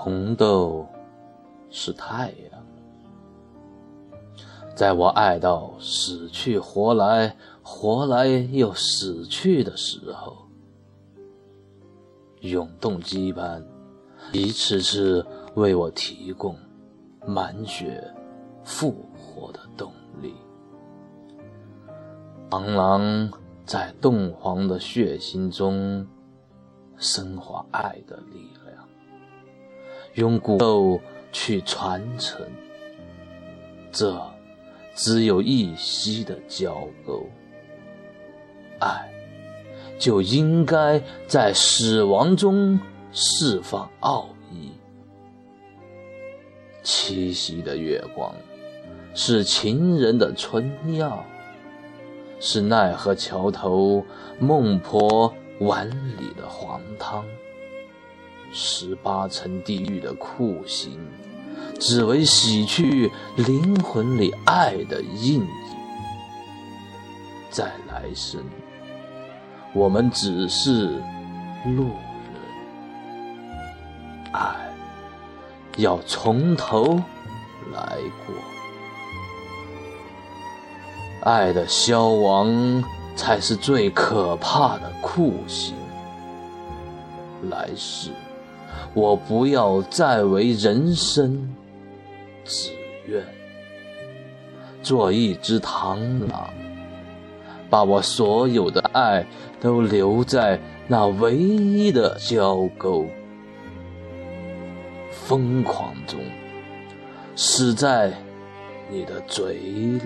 红豆是太阳，在我爱到死去活来、活来又死去的时候，永动机般一次次为我提供满血复活的动力。螳螂在冻黄的血腥中升华爱的力量，用骨肉去传承，这只有一息的交媾。爱就应该在死亡中释放奥义。七夕的月光是情人的春药。是奈何桥头孟婆碗里的黄汤，十八层地狱的酷刑，只为洗去灵魂里爱的印记。在来生，我们只是路人，爱要从头来过。爱的消亡才是最可怕的酷刑。来世，我不要再为人生，只愿做一只螳螂，把我所有的爱都留在那唯一的交沟，疯狂中死在你的嘴里。